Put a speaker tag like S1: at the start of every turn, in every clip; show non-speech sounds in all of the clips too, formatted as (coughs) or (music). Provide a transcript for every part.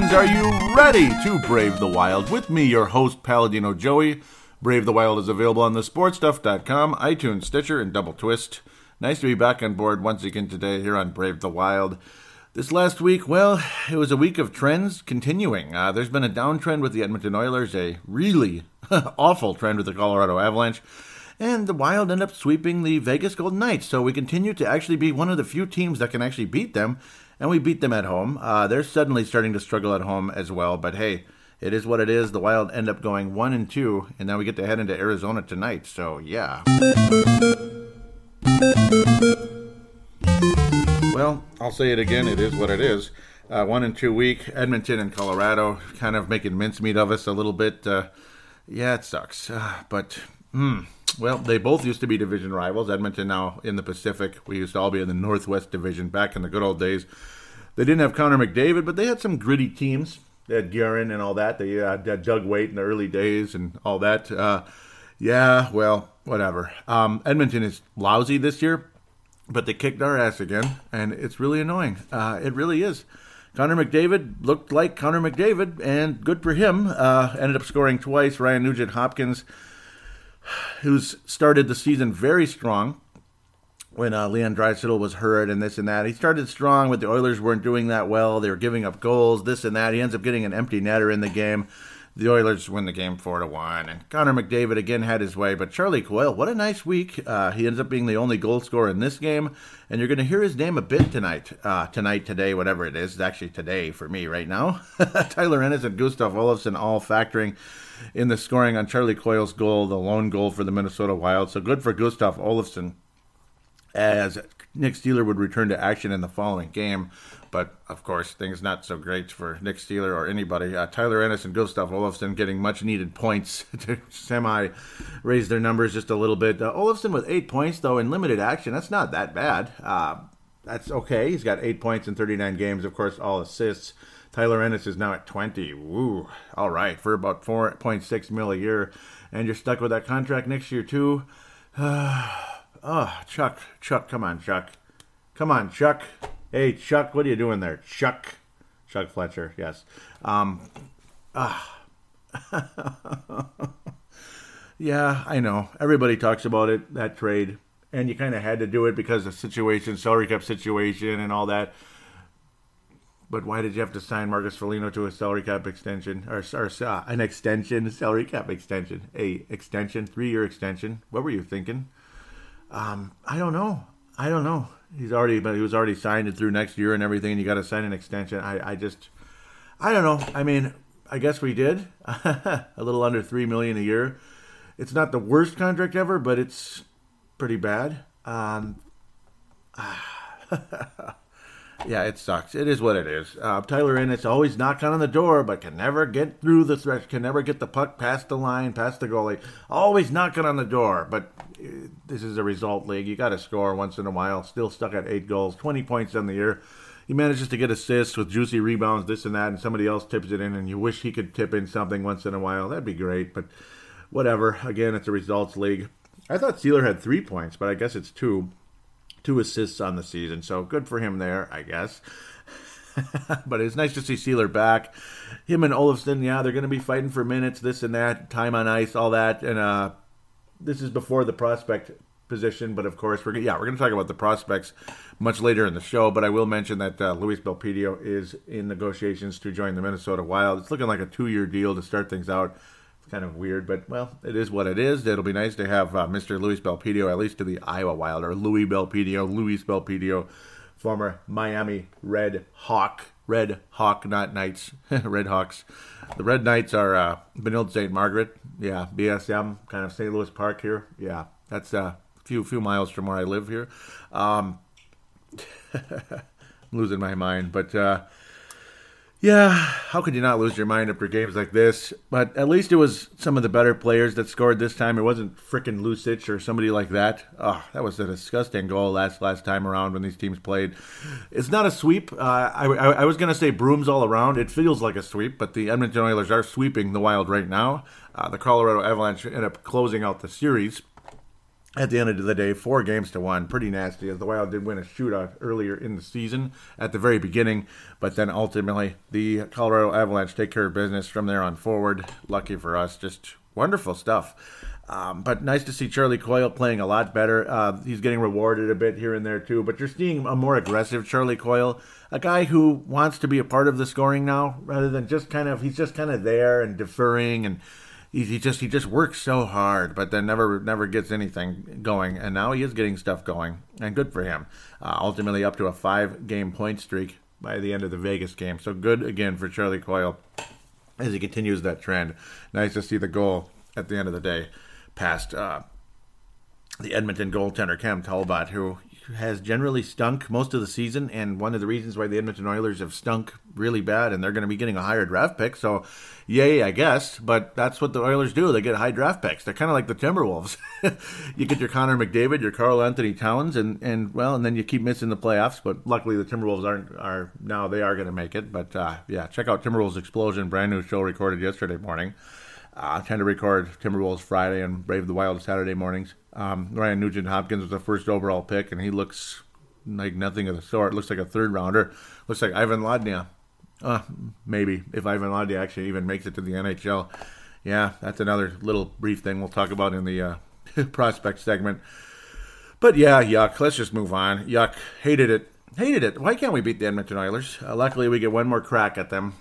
S1: fans, are you ready to brave the wild? With me, your host, Paladino Joey. Brave the Wild is available on thesportstuff.com, iTunes, Stitcher, and Double Twist. Nice to be back on board once again today here on Brave the Wild. This last week, well, it was a week of trends continuing. Uh, there's been a downtrend with the Edmonton Oilers, a really (laughs) awful trend with the Colorado Avalanche, and the Wild end up sweeping the Vegas Golden Knights. So we continue to actually be one of the few teams that can actually beat them and we beat them at home. Uh, they're suddenly starting to struggle at home as well, but hey, it is what it is. The Wild end up going one and two, and now we get to head into Arizona tonight. So yeah. Well, I'll say it again. It is what it is. Uh, one and two week. Edmonton and Colorado kind of making mincemeat of us a little bit. Uh, yeah, it sucks. Uh, but, hmm. Well, they both used to be division rivals. Edmonton now in the Pacific. We used to all be in the Northwest Division back in the good old days. They didn't have Connor McDavid, but they had some gritty teams. They had Guerin and all that. They had Doug Weight in the early days and all that. Uh, yeah, well, whatever. Um, Edmonton is lousy this year, but they kicked our ass again, and it's really annoying. Uh, it really is. Connor McDavid looked like Connor McDavid, and good for him. Uh, ended up scoring twice. Ryan Nugent Hopkins who's started the season very strong when uh, Leon Draisaitl was hurt and this and that. He started strong, but the Oilers weren't doing that well. They were giving up goals, this and that. He ends up getting an empty netter in the game. The Oilers win the game four to one, and Connor McDavid again had his way. But Charlie Coyle, what a nice week! Uh, he ends up being the only goal scorer in this game, and you're going to hear his name a bit tonight, uh, tonight, today, whatever it is. It's actually today for me right now. (laughs) Tyler Ennis and Gustav Olofsson all factoring in the scoring on Charlie Coyle's goal, the lone goal for the Minnesota Wild. So good for Gustav Olofsson as Nick Seeler would return to action in the following game. But of course, things not so great for Nick Seeler or anybody. Uh, Tyler Ennis and Gustav Olofsson getting much needed points (laughs) to semi raise their numbers just a little bit. Uh, Olofsson with eight points, though, in limited action. That's not that bad. Uh, that's okay. He's got eight points in 39 games. Of course, all assists. Tyler Ennis is now at 20. Woo. All right. For about 4.6 mil a year. And you're stuck with that contract next year, too. (sighs) oh, Chuck. Chuck, come on, Chuck. Come on, Chuck. Hey, Chuck, what are you doing there? Chuck. Chuck Fletcher, yes. Um, ah. (laughs) yeah, I know. Everybody talks about it, that trade. And you kind of had to do it because of the situation, salary cap situation, and all that. But why did you have to sign Marcus Foligno to a salary cap extension or, or uh, an extension, salary cap extension, a extension, three year extension? What were you thinking? Um, I don't know. I don't know. He's already, but he was already signed it through next year and everything. And you got to sign an extension. I, I just, I don't know. I mean, I guess we did (laughs) a little under three million a year. It's not the worst contract ever, but it's pretty bad. Um, (sighs) (laughs) yeah, it sucks. It is what it is. Uh, Tyler Ennis always knocking on the door, but can never get through the threat. Can never get the puck past the line, past the goalie. Always knocking on the door, but uh, this is a result league. You got to score once in a while. Still stuck at eight goals, twenty points on the year. He manages to get assists with juicy rebounds, this and that, and somebody else tips it in, and you wish he could tip in something once in a while. That'd be great, but whatever. Again, it's a results league. I thought Seeler had three points, but I guess it's two two assists on the season. So good for him there, I guess. (laughs) but it's nice to see Seeler back. Him and Olofsson, yeah, they're going to be fighting for minutes, this and that, time on ice, all that. And uh, this is before the prospect position, but of course, we're yeah, we're going to talk about the prospects much later in the show. But I will mention that uh, Luis Belpedio is in negotiations to join the Minnesota Wild. It's looking like a two-year deal to start things out kind of weird, but well, it is what it is. It'll be nice to have uh, Mr. Luis Belpedio at least to the Iowa Wild or Louis Belpedio, Luis Belpedio, former Miami Red Hawk, Red Hawk, not Knights, (laughs) Red Hawks. The Red Knights are uh, Benilde St. Margaret, yeah, BSM, kind of St. Louis Park here, yeah. That's uh, a few few miles from where I live here. Um, (laughs) losing my mind, but. Uh, yeah, how could you not lose your mind after games like this? But at least it was some of the better players that scored this time. It wasn't frickin' Lucic or somebody like that. Oh, that was a disgusting goal last last time around when these teams played. It's not a sweep. Uh, I, I, I, was going to say brooms all around. It feels like a sweep, but the Edmonton Oilers are sweeping the Wild right now. Uh, the Colorado Avalanche end up closing out the series. At the end of the day, four games to one, pretty nasty. As the Wild did win a shootout earlier in the season at the very beginning, but then ultimately the Colorado Avalanche take care of business from there on forward. Lucky for us, just wonderful stuff. Um, but nice to see Charlie Coyle playing a lot better. Uh, he's getting rewarded a bit here and there too. But you're seeing a more aggressive Charlie Coyle, a guy who wants to be a part of the scoring now, rather than just kind of he's just kind of there and deferring and he, just he just works so hard, but then never never gets anything going. And now he is getting stuff going, and good for him. Uh, ultimately, up to a five game point streak by the end of the Vegas game. So good again for Charlie Coyle as he continues that trend. Nice to see the goal at the end of the day past uh, the Edmonton goaltender Cam Talbot, who has generally stunk most of the season, and one of the reasons why the Edmonton Oilers have stunk really bad, and they're going to be getting a higher draft pick. So, yay, I guess. But that's what the Oilers do. They get high draft picks. They're kind of like the Timberwolves. (laughs) you get your Connor McDavid, your Karl Anthony Towns, and and well, and then you keep missing the playoffs. But luckily, the Timberwolves aren't are now they are going to make it. But uh, yeah, check out Timberwolves Explosion, brand new show recorded yesterday morning. Uh, I tend to record Timberwolves Friday and Brave the Wild Saturday mornings. Um, Ryan Nugent Hopkins was the first overall pick, and he looks like nothing of the sort. Looks like a third rounder. Looks like Ivan Lodnia. Uh, maybe if Ivan Lodnia actually even makes it to the NHL. Yeah, that's another little brief thing we'll talk about in the uh, (laughs) prospect segment. But yeah, yuck. Let's just move on. Yuck. Hated it. Hated it. Why can't we beat the Edmonton Oilers? Uh, luckily, we get one more crack at them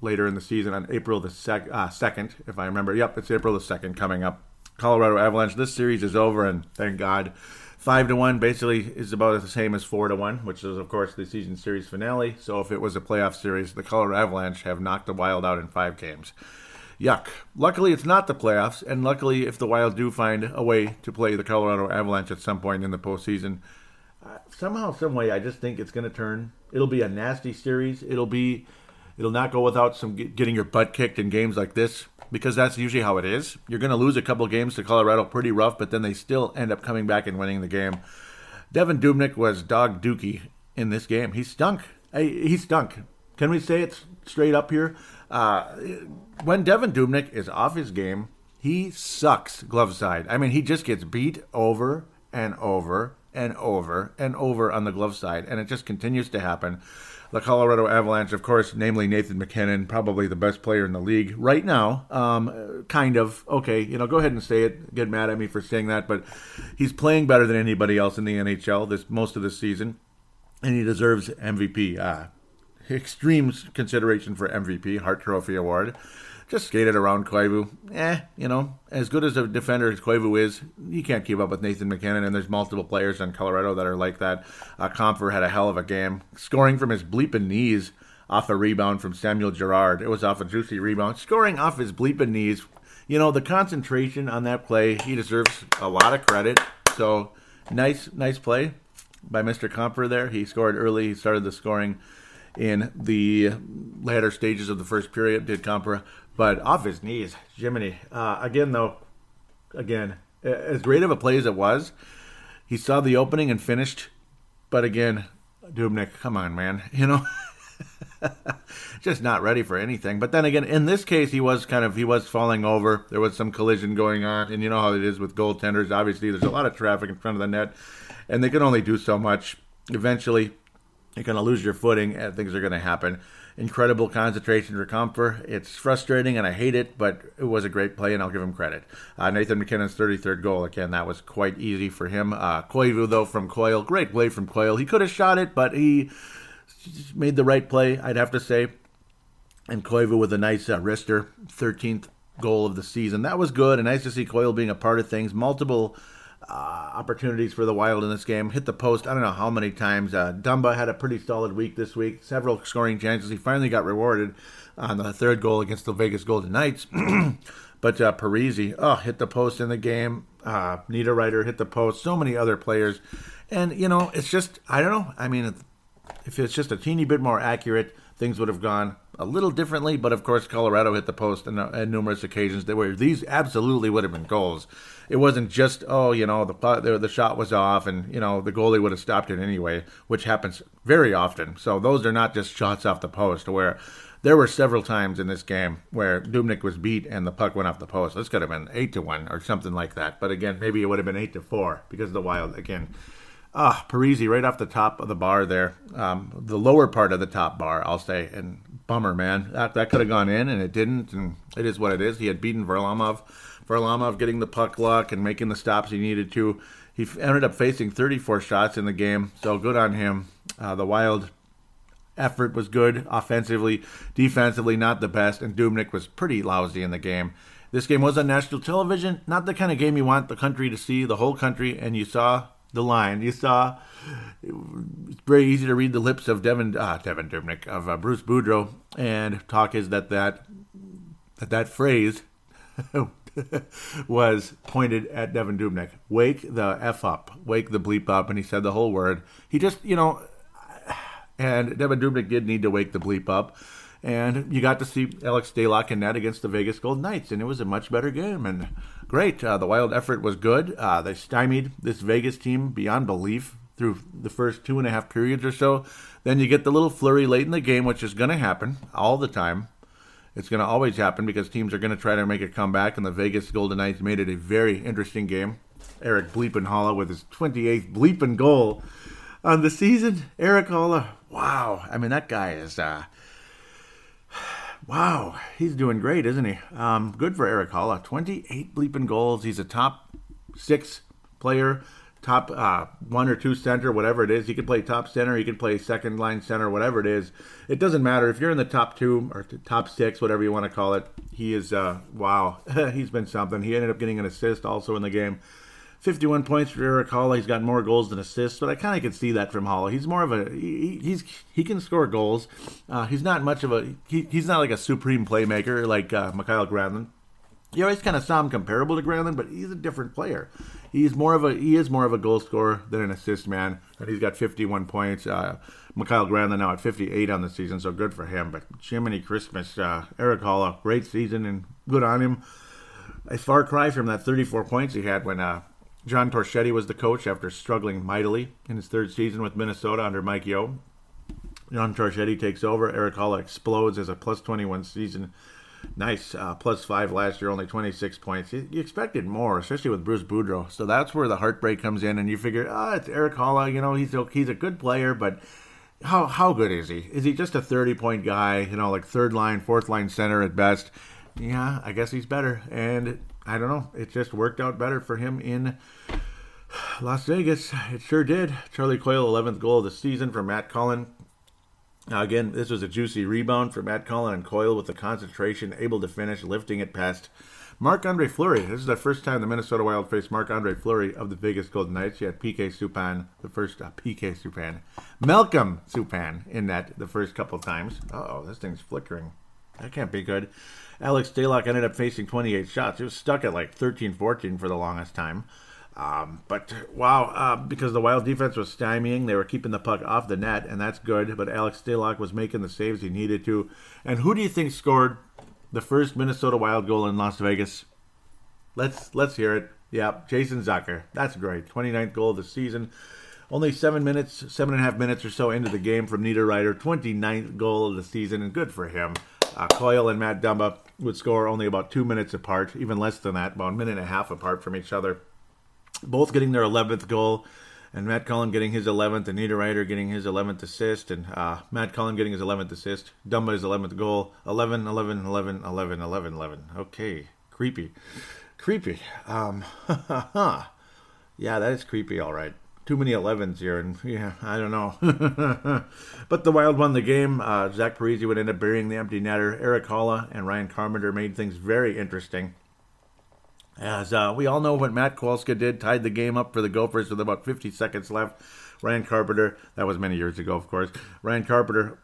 S1: later in the season on April the sec- uh, 2nd, if I remember. Yep, it's April the 2nd coming up. Colorado Avalanche. This series is over, and thank God. Five to one basically is about the same as four to one, which is of course the season series finale. So if it was a playoff series, the Colorado Avalanche have knocked the Wild out in five games. Yuck. Luckily, it's not the playoffs, and luckily, if the Wild do find a way to play the Colorado Avalanche at some point in the postseason, uh, somehow, some way, I just think it's going to turn. It'll be a nasty series. It'll be It'll not go without some getting your butt kicked in games like this because that's usually how it is. You're going to lose a couple games to Colorado pretty rough, but then they still end up coming back and winning the game. Devan Dubnyk was dog dookie in this game. He stunk. He stunk. Can we say it straight up here? Uh, when Devan Dubnyk is off his game, he sucks glove side. I mean, he just gets beat over and over and over and over on the glove side, and it just continues to happen the Colorado Avalanche, of course, namely Nathan MacKinnon, probably the best player in the league right now. Um, kind of. Okay, you know, go ahead and say it. Get mad at me for saying that, but he's playing better than anybody else in the NHL this most of this season, and he deserves MVP. Uh, extreme consideration for MVP, Hart Trophy award just skated around Koivu. Eh, you know, as good as a defender as Koivu is, you can't keep up with Nathan MacKinnon, and there's multiple players in Colorado that are like that. Uh, had a hell of a game, scoring from his bleeping knees off a rebound from Samuel Girard. It was off a juicy rebound, scoring off his bleeping knees. You know, the concentration on that play, he deserves a lot of credit. So, nice, nice play by Mr. Compher there. He scored early, he started the scoring in the latter stages of the first period, did Compher. But off his knees, Jiminy. Uh, again, though, again, as great of a play as it was, he saw the opening and finished. But again, Dubnyk, come on, man. (laughs) You know, (laughs) just not ready for anything. But then again, in this case, he was kind of he was falling over. There was some collision going on, and you know how it is with goaltenders. Obviously, there's a lot of traffic in front of the net, and they can only do so much. Eventually, you're going to lose your footing, and things are going to happen incredible concentration for Compher. It's frustrating and I hate it, but it was a great play and I'll give him credit. Uh, Nathan MacKinnon's 33rd goal, again, that was quite easy for him. Uh, Koivu, though, from Coyle, great play from Coyle. He could have shot it, but he made the right play, I'd have to say. And Koivu with a nice uh, wrister, 13th goal of the season. That was good and nice to see Coyle being a part of things. Multiple uh, opportunities for the Wild in this game. Hit the post, I don't know how many times. Uh, Dumba had a pretty solid week this week, several scoring chances. He finally got rewarded on the third goal against the Vegas Golden Knights. (clears throat) but uh, Parise, oh, hit the post in the game. Uh, Niederreiter hit the post. So many other players. And, you know, it's just, I don't know. I mean, if it's just a teeny bit more accurate, things would have gone a little differently. But of course, Colorado hit the post on, on uh, numerous occasions. There were these absolutely would have been goals it wasn't just oh you know the the shot was off and you know the goalie would have stopped it anyway, which happens very often. So those are not just shots off the post where there were several times in this game where Dubnyk was beat and the puck went off the post. This could have been eight to one or something like that. But again, maybe it would have been eight to four because of the Wild again. Ah, Parise right off the top of the bar there, um, the lower part of the top bar, I'll say, and bummer, man. That that could have gone in and it didn't, and it is what it is. He had beaten Varlamov, Varlamov getting the puck luck and making the stops he needed to. He ended up facing 34 shots in the game, so good on him. Uh, the Wild effort was good offensively, defensively not the best, and Dubnyk was pretty lousy in the game. This game was on national television, not the kind of game you want the country to see, the whole country, and you saw the line. You saw it's very easy to read the lips of Devan uh, Devan Dubnyk of uh, Bruce Boudreau, and talk is that that that that phrase (laughs) was pointed at Devan Dubnyk. Wake the f up, wake the bleep up, and he said the whole word. He just you know and Devan Dubnyk did need to wake the bleep up. And you got to see Alex Stalock in net against the Vegas Golden Knights, and it was a much better game. And great. Uh, the Wild effort was good. Uh, they stymied this Vegas team beyond belief through the first two and a half periods or so. Then you get the little flurry late in the game, which is going to happen all the time. It's going to always happen because teams are going to try to make a comeback, and the Vegas Golden Knights made it a very interesting game. Eric Bleepin with his 28th bleeping goal on the season. Erik Haula, wow. I mean, that guy is, uh, wow, he's doing great, isn't he? Um, good for Erik Haula. 28 bleeping goals. He's a top six player, top uh, one or two center, whatever it is. He could play top center, he could play second line center, whatever it is. It doesn't matter. If you're in the top two or top six, whatever you want to call it, he is, uh, wow, (laughs) he's been something. He ended up getting an assist also in the game. 51 points for Erik Haula. He's got more goals than assists, but I kind of can see that from Haula. He's more of a he, he's he can score goals. Uh, he's not much of a he, he's not like a supreme playmaker like uh, Mikael Granlund. You always kind of saw him comparable to Granlund, but he's a different player. He's more of a he is more of a goal scorer than an assist man, and he's got 51 points. Uh, Mikael Granlund now at 58 on the season, so good for him. But Jiminy Christmas, uh, Erik Haula, great season and good on him. A far cry from that 34 points he had when uh, John Torchetti was the coach after struggling mightily in his third season with Minnesota under Mike Yeo. John Torchetti takes over. Erik Haula explodes as a plus 21 season. Nice. Uh, plus five last year, only 26 points. You, you, expected more, especially with Bruce Boudreau. So that's where the heartbreak comes in, and you figure, oh, it's Erik Haula. You know, he's a, he's a good player, but how how good is he? Is he just a 30 point guy? You know, like third line, fourth line center at best? Yeah, I guess he's better. And I don't know. It just worked out better for him in Las Vegas. It sure did. Charlie Coyle, 11th goal of the season for Matt Cullen. Now, again, this was a juicy rebound for Matt Cullen and Coyle with the concentration, able to finish, lifting it past Marc Andre Fleury. This is the first time the Minnesota Wild faced Marc Andre Fleury of the Vegas Golden Knights. You had PK Subban, the first uh, PK Subban, Malcolm Subban in that the first couple times. oh, this thing's flickering. That can't be good. Alex Stalock ended up facing 28 shots. He was stuck at like 13 14 for the longest time. Um, but wow, uh, because the Wild defense was stymieing, they were keeping the puck off the net, and that's good. But Alex Stalock was making the saves he needed to. And who do you think scored the first Minnesota Wild goal in Las Vegas? Let's let's hear it. Yeah, Jason Zucker. That's great. 29th goal of the season. Only seven minutes, seven and a half minutes or so into the game from Niederreiter. 29th goal of the season, and good for him. Uh, Coyle and Matt Dumba would score only about two minutes apart, even less than that, about a minute and a half apart from each other. Both getting their 11th goal, and Matt Cullen getting his 11th, and Niederreiter getting his 11th assist, and uh, Matt Cullen getting his 11th assist, Dumba his 11th goal. 11, 11, 11, 11, 11, 11. Okay, creepy. Creepy. Um, (laughs) yeah, that is creepy, all right too many 11s here, and yeah, I don't know. (laughs) but the Wild won the game. Uh, Zach Parise would end up burying the empty netter. Erik Haula and Ryan Carpenter made things very interesting. As uh, we all know what Matt Koalska did, tied the game up for the Gophers with about 50 seconds left. Ryan Carpenter, that was many years ago, of course. Ryan Carpenter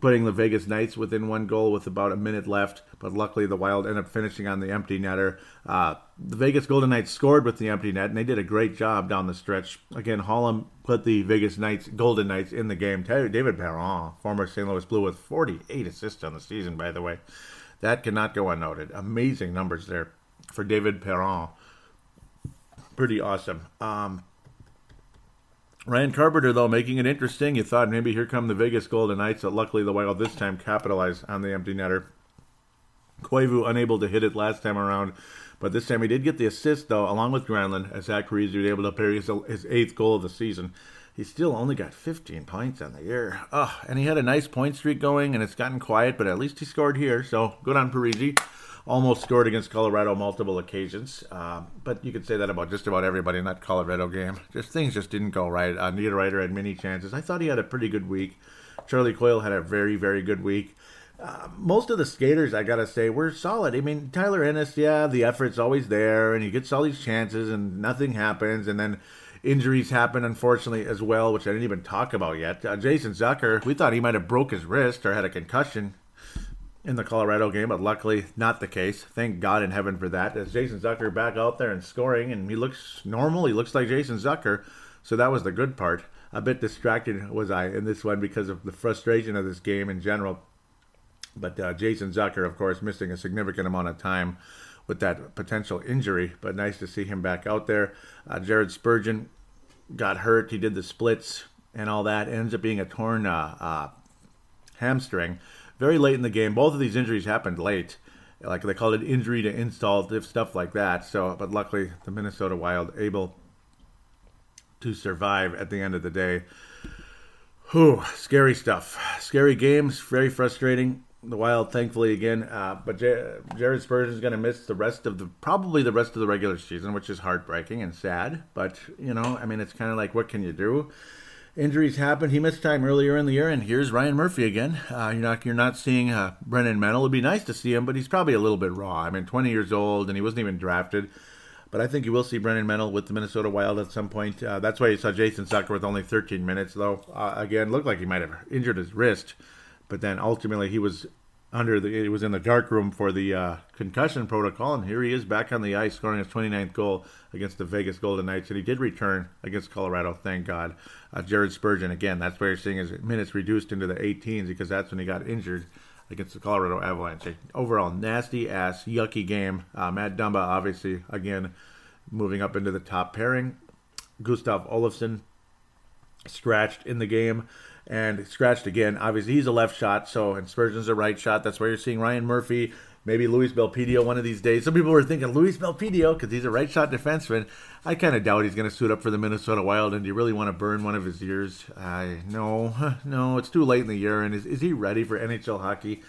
S1: putting the Vegas Knights within one goal with about a minute left, but luckily the Wild end up finishing on the empty netter. Uh, the Vegas Golden Knights scored with the empty net, and they did a great job down the stretch. Again, Holland put the Vegas Knights, Golden Knights, in the game. David Perron, former St. Louis Blue, with 48 assists on the season, by the way. That cannot go unnoted. Amazing numbers there for David Perron. Pretty awesome. Um, Ryan Carpenter, though, making it interesting. You thought maybe here come the Vegas Golden Knights, but luckily the Wild this time capitalized on the empty netter. Koivu unable to hit it last time around, but this time he did get the assist, though, along with Granlund, as Zach was able to parry his, his eighth goal of the season. He still only got 15 points on the year. Oh, and he had a nice point streak going, and it's gotten quiet, but at least he scored here, so good on Parise almost scored against Colorado multiple occasions. Uh, but you could say that about just about everybody in that Colorado game. Just things just didn't go right. Uh, Niederreiter had many chances. I thought he had a pretty good week. Charlie Coyle had a very very good week. Uh, most of the skaters, I gotta say, were solid. I mean, Tyler Ennis, yeah, the effort's always there, and he gets all these chances, and nothing happens, and then injuries happen, unfortunately, as well, which I didn't even talk about yet. Uh, Jason Zucker, we thought he might have broke his wrist or had a concussion in the Colorado game, but luckily not the case. Thank God in heaven for that. As Jason Zucker back out there and scoring, and he looks normal. He looks like Jason Zucker, so that was the good part. A bit distracted was I in this one because of the frustration of this game in general. But uh, Jason Zucker, of course, missing a significant amount of time with that potential injury. But nice to see him back out there. Uh, Jared Spurgeon got hurt. He did the splits and all that. Ends up being a torn uh, uh hamstring very late in the game. Both of these injuries happened late. Like they called it injury to install, stuff like that. So, but luckily the Minnesota Wild able to survive at the end of the day. Whew, scary stuff. Scary games, very frustrating. The Wild, thankfully, again, uh, but J- Jared Spurgeon is going to miss the rest of the probably the rest of the regular season, which is heartbreaking and sad. But you know, I mean, it's kind of like, what can you do? Injuries happened. He missed time earlier in the year, and here's Ryan Murphy again. Uh, you're not you're not seeing uh, Brennan. It'd be nice to see him, but he's probably a little bit raw. I mean, 20 years old, and he wasn't even drafted. But I think you will see Brennan Menell with the Minnesota Wild at some point. Uh, that's why you saw Jason Zucker with only 13 minutes, though. Uh, again, looked like he might have injured his wrist, but then ultimately he was under the it was in the dark room for the uh, concussion protocol, and here he is back on the ice scoring his 29th goal against the Vegas Golden Knights, and he did return against Colorado. Thank God. Uh, Jared Spurgeon again. That's where you're seeing his minutes reduced into the 18s because that's when he got injured against the Colorado Avalanche. Overall, nasty ass, yucky game. Uh, Matt Dumba obviously again moving up into the top pairing. Gustav Olofsson scratched in the game and scratched again. Obviously, he's a left shot, so and Spurgeon's a right shot. That's why you're seeing Ryan Murphy, maybe Luis Belpedio one of these days. Some people were thinking Luis Belpedio because he's a right shot defenseman. I kind of doubt he's going to suit up for the Minnesota Wild. And do you really want to burn one of his years? I no, (laughs) no. It's too late in the year, and is is he ready for NHL hockey?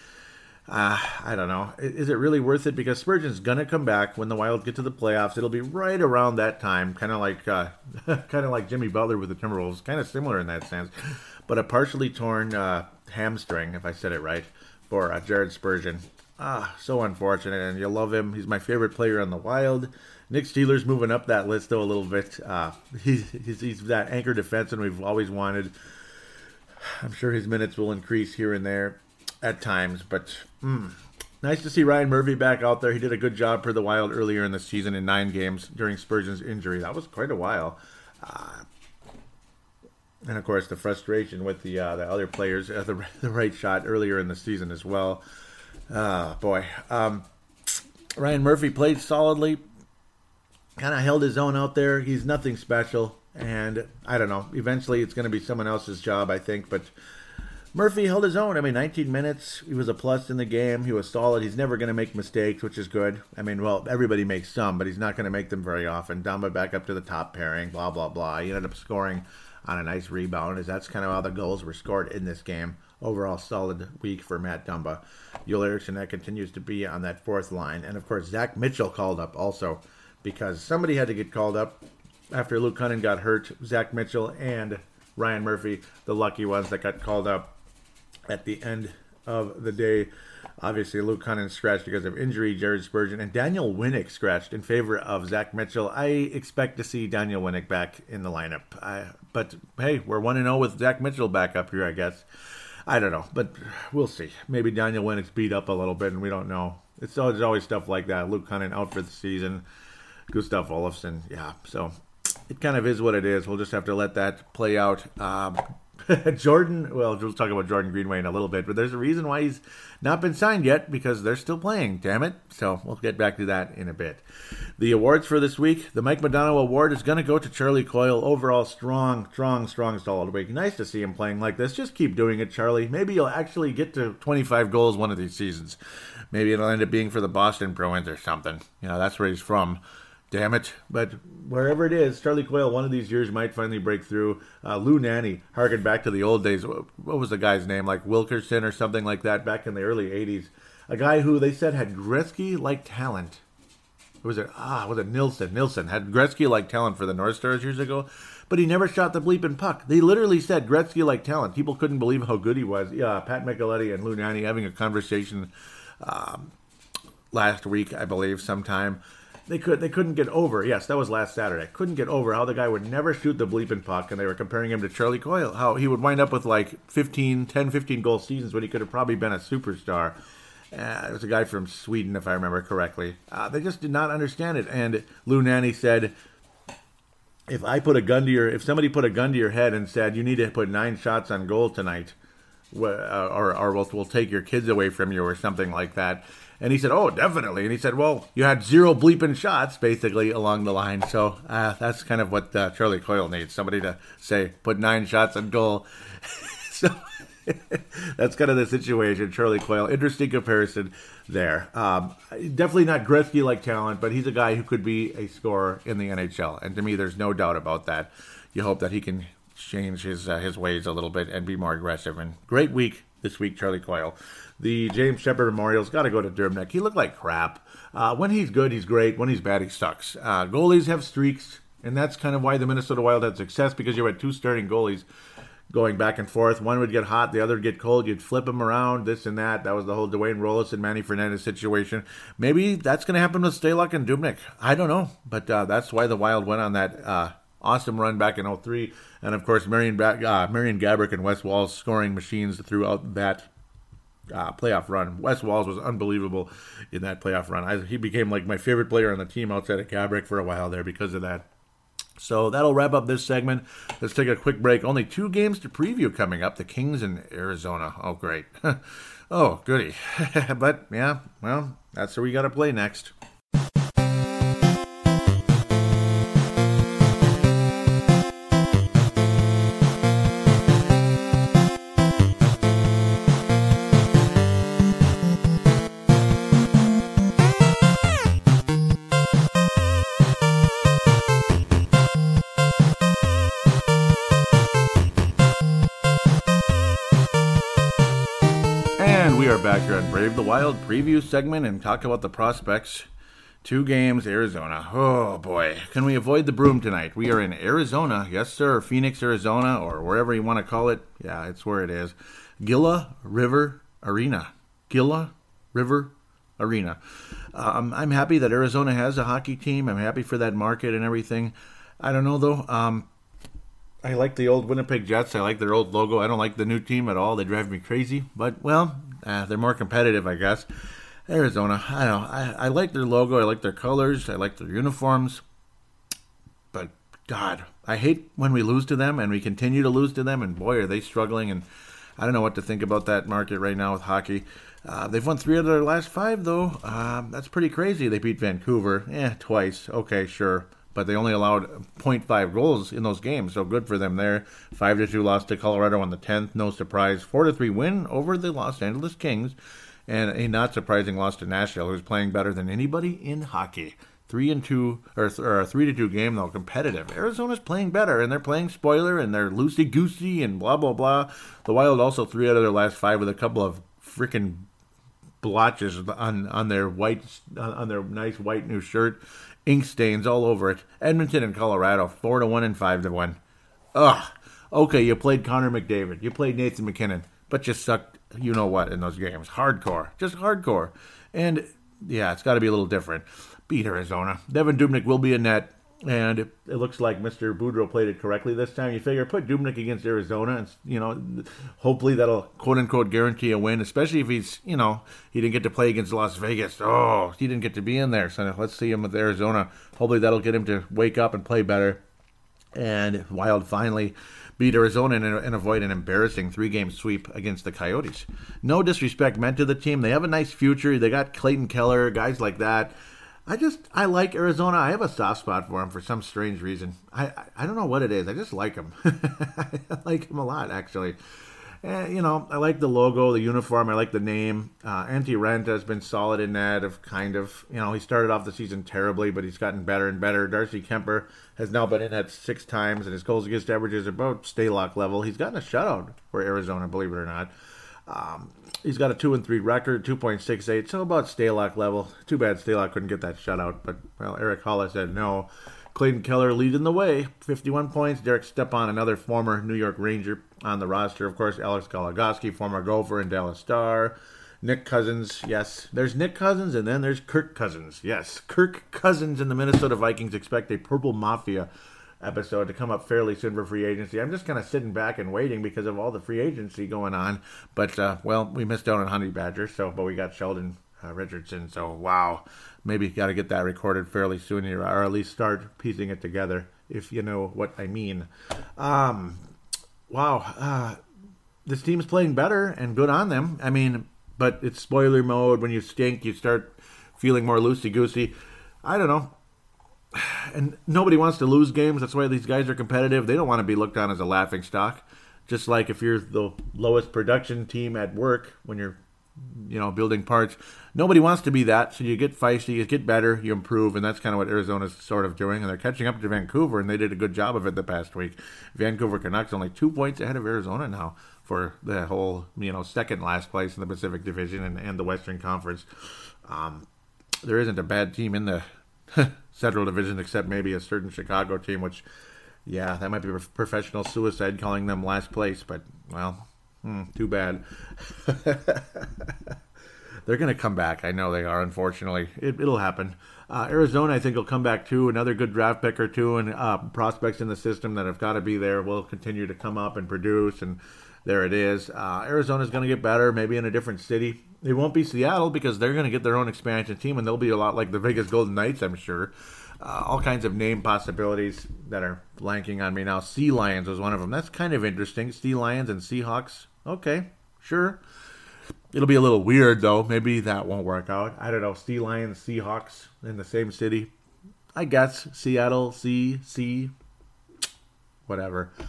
S1: Uh, I don't know. Is it really worth it? Because Spurgeon's gonna come back when the Wild get to the playoffs. It'll be right around that time, kind of like uh, (laughs) kind of like Jimmy Butler with the Timberwolves, kind of similar in that sense but a partially torn uh, hamstring, if I said it right, for uh, Jared Spurgeon. Ah, so unfortunate, and you love him. He's my favorite player on the Wild. Nick Seeler's moving up that list though a little bit. Uh, he's, he's, he's that anchor defenseman we've always wanted. I'm sure his minutes will increase here and there at times, but mm, nice to see Ryan Murphy back out there. He did a good job for the Wild earlier in the season in nine games during Spurgeon's injury. That was quite a while. Uh, and of course the frustration with the uh, the other players, uh, the (laughs) the right shot earlier in the season as well. Uh, boy, um, Ryan Murphy played solidly, kind of held his own out there. He's nothing special, and I don't know. Eventually, it's going to be someone else's job, I think. But Murphy held his own. I mean, 19 minutes. He was a plus in the game. He was solid. He's never going to make mistakes, which is good. I mean, well, everybody makes some, but he's not going to make them very often. Dumba back up to the top pairing. Blah blah blah. He ended up scoring on a nice rebound, as that's kind of how the goals were scored in this game. Overall, solid week for Matt Dumba. Joel Eriksson that continues to be on that fourth line, and of course Zach Mitchell called up also because somebody had to get called up after Luke Kunin got hurt. Zach Mitchell and Ryan Murphy, the lucky ones that got called up at the end of the day. Obviously, Luke Kunin scratched because of injury. Jared Spurgeon and Daniel Winnik scratched in favor of Zach Mitchell. I expect to see Daniel Winnik back in the lineup. I, but hey, we're one and zero oh with Zach Mitchell back up here. I guess. I don't know, but we'll see. Maybe Daniel Winnik's beat up a little bit, and we don't know. It's always, always stuff like that. Luke Kunin out for the season. Gustav Olofsson, yeah. So it kind of is what it is. We'll just have to let that play out. Um, (laughs) Jordan, well, we'll talk about Jordan Greenway in a little bit, but there's a reason why he's not been signed yet because they're still playing, damn it. So we'll get back to that in a bit. The awards for this week the Mike Madonna Award is going to go to Charlie Coyle. Overall, strong, strong, strong, solid week. Nice to see him playing like this. Just keep doing it, Charlie. Maybe you'll actually get to 25 goals one of these seasons. Maybe it'll end up being for the Boston Bruins or something. You know, that's where he's from. Damn it. But wherever it is, Charlie Coyle, one of these years, might finally break through. Uh, Lou Nanne, harken back to the old days. What was the guy's name? Like Wilkerson or something like that back in the early 80s. A guy who they said had Gretzky like talent. was it? Ah, was it Nilsson? Nilsson had Gretzky like talent for the North Stars years ago, but he never shot the bleeping puck. They literally said Gretzky like talent. People couldn't believe how good he was. Yeah, Pat Micheletti and Lou Nanne having a conversation um, last week, I believe, sometime they could they couldn't get over. Yes, that was last Saturday. Couldn't get over how the guy would never shoot the bleeping puck, and they were comparing him to Charlie Coyle. How he would wind up with like 15, 10, 15 goal seasons when he could have probably been a superstar. Uh, it was a guy from Sweden, if I remember correctly. Uh, they just did not understand it. And Lou Nanne said, "If I put a gun to your, if somebody put a gun to your head and said you need to put nine shots on goal tonight, uh, or or we'll, we'll take your kids away from you, or something like that." And he said, "Oh, definitely." And he said, "Well, you had zero bleeping shots, basically along the line." So uh, that's kind of what uh, Charlie Coyle needs: somebody to say, "Put nine shots on goal." (laughs) so (laughs) that's kind of the situation. Charlie Coyle, interesting comparison there. Um, definitely not Gretzky like talent, but he's a guy who could be a scorer in the NHL, and to me, there's no doubt about that. You hope that he can change his uh, his ways a little bit and be more aggressive. And great week this week, Charlie Coyle. The James Shepard Memorial's got to go to Dubnyk. He looked like crap. Uh, when he's good, he's great. When he's bad, he sucks. Uh, goalies have streaks, and that's kind of why the Minnesota Wild had success because you had two starting goalies going back and forth. One would get hot, the other would get cold. You'd flip them around, this and that. That was the whole Dwayne Roloson and Manny Fernandez situation. Maybe that's going to happen with Stalock and Dubnyk. I don't know, but uh, that's why the Wild went on that uh, awesome run back in 03. And of course, Marian, uh, Marian Gaborik and Wes Walz scoring machines throughout that uh, playoff run. Wes Walz was unbelievable in that playoff run. I, he became like my favorite player on the team outside of Gaborik for a while there because of that. So that'll wrap up this segment. Let's take a quick break. Only two games to preview coming up the Kings and Arizona. Oh, great. (laughs) oh, goody. (laughs) but yeah, well, that's where we got to play next. Brave the Wild preview segment and talk about the prospects. Two games, Arizona. Oh boy, can we avoid the broom tonight? We are in Arizona, yes sir, Phoenix, Arizona, or wherever you want to call it. Yeah, it's where it is. Gila River Arena. Gila River Arena. Um, I'm happy that Arizona has a hockey team. I'm happy for that market and everything. I don't know though. Um, I like the old Winnipeg Jets. I like their old logo. I don't like the new team at all. They drive me crazy. But well, uh, they're more competitive, I guess. Arizona, I don't. I, I like their logo. I like their colors. I like their uniforms. But God, I hate when we lose to them and we continue to lose to them. And boy, are they struggling. And I don't know what to think about that market right now with hockey. Uh, they've won three out of their last five, though. Uh, that's pretty crazy. They beat Vancouver, eh, twice. Okay, sure but they only allowed 0.5 goals in those games, so good for them there. Five to two loss to Colorado on the 10th, no surprise. Four to three win over the Los Angeles Kings, and a not surprising loss to Nashville, who's playing better than anybody in hockey. Three and two, or, or a three to two game though, competitive. Arizona's playing better, and they're playing spoiler, and they're loosey goosey, and blah blah blah. The Wild also three out of their last five with a couple of freaking blotches on on their white on their nice white new shirt ink stains all over it. Edmonton and Colorado, four to one and five to one. Ugh. Okay, you played Connor McDavid, you played Nathan MacKinnon, but you sucked. You know what in those games? Hardcore, just hardcore. And yeah, it's got to be a little different. Beat Arizona. Devan Dubnyk will be a net. And it, looks like Mr. Boudreau played it correctly this time. You figure put Dubnyk against Arizona, and you know, hopefully that'll quote unquote guarantee a win. Especially if he's, you know, he didn't get to play against Las Vegas. Oh, he didn't get to be in there. So let's see him with Arizona. Hopefully that'll get him to wake up and play better. And Wild finally beat Arizona and, and avoid an embarrassing three game sweep against the Coyotes. No disrespect meant to the team. They have a nice future. They got Clayton Keller, guys like that. I just I like Arizona. I have a soft spot for them for some strange reason. I I, don't know what it is. I just like them. (laughs) I like them a lot actually. And, you know, I like the logo, the uniform. I like the name. Uh, Antti Raanta has been solid in that. Of kind of, you know, he started off the season terribly, but he's gotten better and better. Darcy Kuemper has now been in that six times, and his goals against averages are about Stalock level. He's gotten a shutout for Arizona, believe it or not. Um, he's got a two and three record, two point six eight, so about Stalock level. Too bad Stalock couldn't get that shutout, but well, Erik Haula said no. Clayton Keller leading the way, 51 points. Derek Stepan, another former New York Ranger on the roster. Of course, Alex Goligoski, former Gopher and Dallas Star. Nick Cousins, yes. There's Nick Cousins, and then there's Kirk Cousins. Yes, Kirk Cousins and the Minnesota Vikings expect a Purple Mafia episode to come up fairly soon for free agency. I'm just kind of sitting back and waiting because of all the free agency going on. But, uh, well, we missed out on Honey Badger, so, but we got Sheldon uh, Richardson, so wow maybe got to get that recorded fairly soon here, or at least start piecing it together, if you know what I mean. Um, wow, uh, this team's playing better, and good on them. I mean, but it's spoiler mode. When you stink, you start feeling more loosey goosey. I don't know. And nobody wants to lose games. That's why these guys are competitive. They don't want to be looked on as a laughing stock. Just like if you're the lowest production team at work when you're you know, building parts. Nobody wants to be that, so you get feisty, you get better, you improve, and that's kind of what Arizona's sort of doing. And they're catching up to Vancouver, and they did a good job of it the past week. Vancouver Canucks only two points ahead of Arizona now for the whole, you know, second last place in the Pacific Division and, and the Western Conference. Um, there isn't a bad team in the (laughs) Central Division except maybe a certain Chicago team, which, yeah, that might be professional suicide calling them last place, but, well, Hmm, too bad. (laughs) They're going to come back. I know they are, unfortunately. It, will happen. Uh, Arizona, I think, will come back too. Another good draft pick or two, and uh, prospects in the system that have got to be there will continue to come up and produce. And there it is. Uh, Arizona's going to get better, maybe in a different city. It won't be Seattle because they're going to get their own expansion team, and they'll be a lot like the Vegas Golden Knights, I'm sure. Uh, all kinds of name possibilities that are blanking on me now. Sea Lions was one of them. That's kind of interesting. Sea Lions and Seahawks Okay, sure. It'll be a little weird though. Maybe that won't work out. I don't know. Sea Lions, Seahawks in the same city. I guess Seattle, C, C, whatever. (sighs)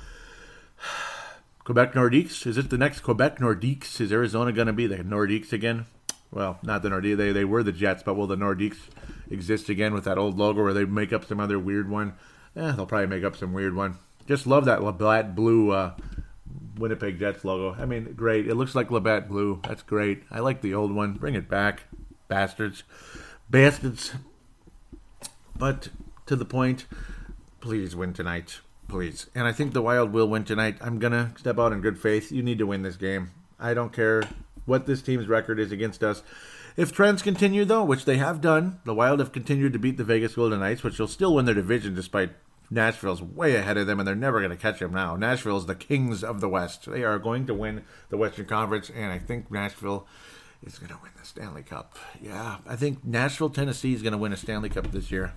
S1: Quebec Nordiques. Is it the next Quebec Nordiques? Is Arizona going to be the Nordiques again? Well, not the Nordiques. They, they were the Jets, but will the Nordiques exist again with that old logo or they make up some other weird one? Eh, they'll probably make up some weird one. Just love that black blue uh, Winnipeg Jets logo. I mean, great. It looks like Labatt Blue. That's great. I like the old one. Bring it back, bastards. Bastards. But to the point, please win tonight. Please. And I think the Wild will win tonight. I'm going to step out in good faith. You need to win this game. I don't care what this team's record is against us. If trends continue, though, which they have done, the Wild have continued to beat the Vegas Golden Knights, which will still win their division despite Nashville's way ahead of them, and they're never going to catch them now. Nashville is the kings of the West. They are going to win the Western Conference, and I think Nashville is going to win the Stanley Cup. Yeah, I think Nashville, Tennessee is going to win a Stanley Cup this year.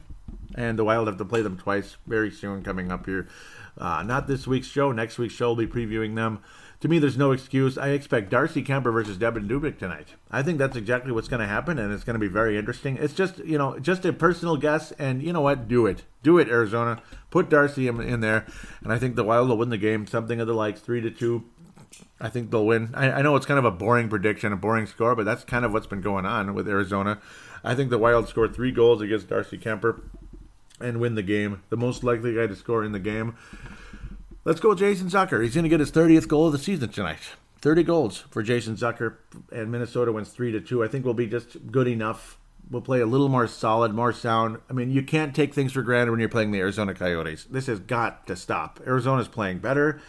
S1: And the Wild have to play them twice very soon coming up here. Uh, not this week's show. Next week's show will be previewing them to me, there's no excuse. I expect Darcy Kuemper versus Devan Dubnyk tonight. I think that's exactly what's going to happen, and it's going to be very interesting. It's just, you know, just a personal guess, and you know what? Do it. Do it, Arizona. Put Darcy in, in there, and I think the Wild will win the game, something of the likes, 3 to 2. I think they'll win. I, I know it's kind of a boring prediction, a boring score, but that's kind of what's been going on with Arizona. I think the Wild score three goals against Darcy Kuemper and win the game. The most likely guy to score in the game. Let's go Jason Zucker. He's going to get his 30th goal of the season tonight. 30 goals for Jason Zucker, and Minnesota wins 3 to 2. I think we'll be just good enough. We'll play a little more solid, more sound. I mean, you can't take things for granted when you're playing the Arizona Coyotes. This has got to stop. Arizona's playing better.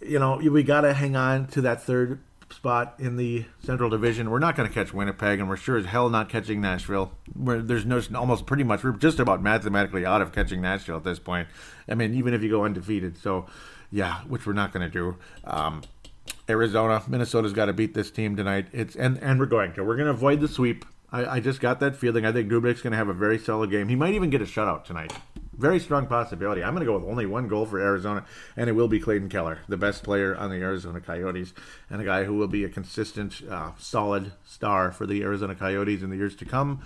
S1: You know, we got to hang on to that third spot in the Central Division. We're not going to catch Winnipeg, and we're sure as hell not catching Nashville. We're, there's no almost pretty much we're just about mathematically out of catching Nashville at this point. I mean, even if you go undefeated. So, yeah, which we're not going to do. Um, Arizona, Minnesota's got to beat this team tonight. It's and and we're going to. We're going to avoid the sweep. I, I just got that feeling. I think Dubnyk's going to have a very solid game. He might even get a shutout tonight. Very strong possibility. I'm going to go with only one goal for Arizona, and it will be Clayton Keller, the best player on the Arizona Coyotes, and a guy who will be a consistent, uh, solid star for the Arizona Coyotes in the years to come.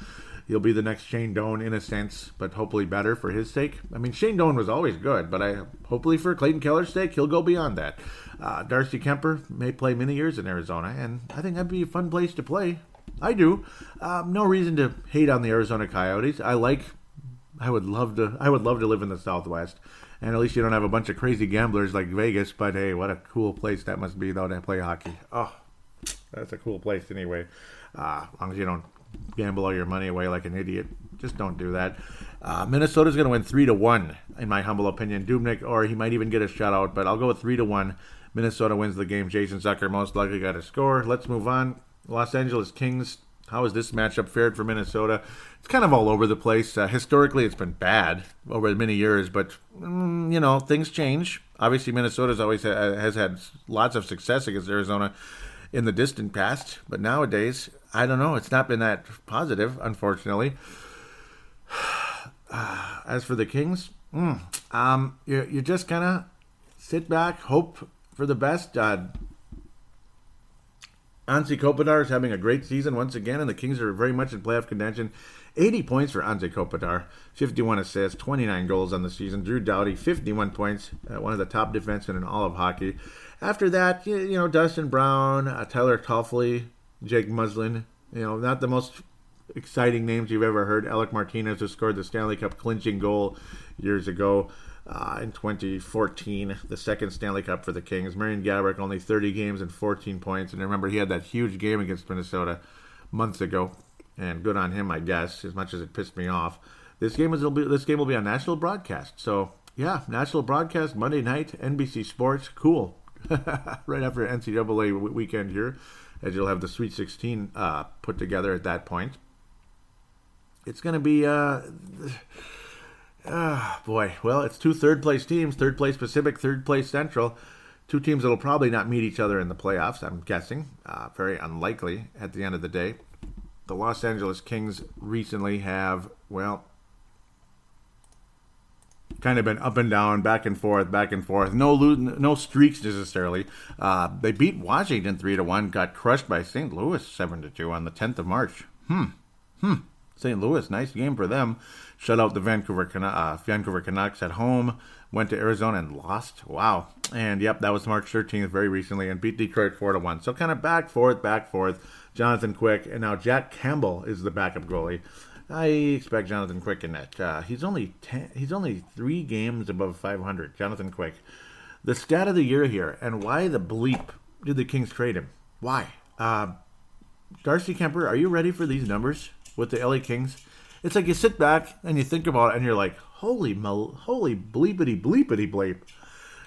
S1: He'll be the next Shane Doan in a sense, but hopefully better for his sake. I mean, Shane Doan was always good, but I hopefully for Clayton Keller's sake, he'll go beyond that. Uh, Darcy Kuemper may play many years in Arizona, and I think that'd be a fun place to play. I do. Um, no reason to hate on the Arizona Coyotes. I like I would love to. I would love to live in the Southwest, and at least you don't have a bunch of crazy gamblers like Vegas. But hey, what a cool place that must be though to play hockey. Oh, that's a cool place anyway. Uh, as long as you don't gamble all your money away like an idiot, just don't do that. Uh, Minnesota's going to win three to one, in my humble opinion. Dubnyk, or he might even get a shutout, but I'll go with three to one. Minnesota wins the game. Jason Zucker most likely got a score. Let's move on. Los Angeles Kings how has this matchup fared for Minnesota? It's kind of all over the place. Uh, historically, it's been bad over many years, but mm, you know things change. Obviously, Minnesota's always ha- has had lots of success against Arizona in the distant past, but nowadays, I don't know. It's not been that positive, unfortunately. (sighs) As for the Kings, mm, um, you you just kind of sit back, hope for the best. Uh, Anze Kopitar is having a great season once again, and the Kings are very much in playoff contention. 80 points for Anze Kopitar, 51 assists, 29 goals on the season. Drew Doughty, 51 points, uh, one of the top defensemen in all of hockey. After that, you, you know, Dustin Brown, uh, Tyler Toffoli, Jake Muzzin, you know, not the most exciting names you've ever heard. Alec Martinez, who scored the Stanley Cup clinching goal years ago uh, in 2014, the second Stanley Cup for the Kings. Marian Gaborik only 30 games and 14 points. And remember, he had that huge game against Minnesota months ago, and good on him, I guess. As much as it pissed me off, this game is be, this game will be on national broadcast. So yeah, national broadcast Monday night, NBC Sports, cool. (laughs) right after NCAA weekend here, as you'll have the Sweet 16 uh, put together at that point. It's going to be. Uh, Ah, boy. Well, it's two third place teams third place Pacific, third place Central. Two teams that will probably not meet each other in the playoffs, I'm guessing. Uh, very unlikely at the end of the day. The Los Angeles Kings recently have, well, kind of been up and down, back and forth, back and forth. No no streaks necessarily. Uh, they beat Washington three to one, got crushed by St. Louis seven to two on the 10th of March. Hmm, hmm. St. Louis, nice game for them. Shut out the Vancouver Can- uh, Vancouver Canucks at home. Went to Arizona and lost. Wow. And yep, that was March 13th, very recently, and beat Detroit four to one. So kind of back forth, back forth. Jonathan Quick, and now Jack Campbell is the backup goalie. I expect Jonathan Quick in that. Uh, he's only ten, he's only three games above 500. Jonathan Quick. The stat of the year here, and why the bleep did the Kings trade him? Why? Uh, Darcy Kuemper, are you ready for these numbers? with the LA Kings, it's like you sit back and you think about it and you're like, holy, mo- holy bleepity bleepity bleep.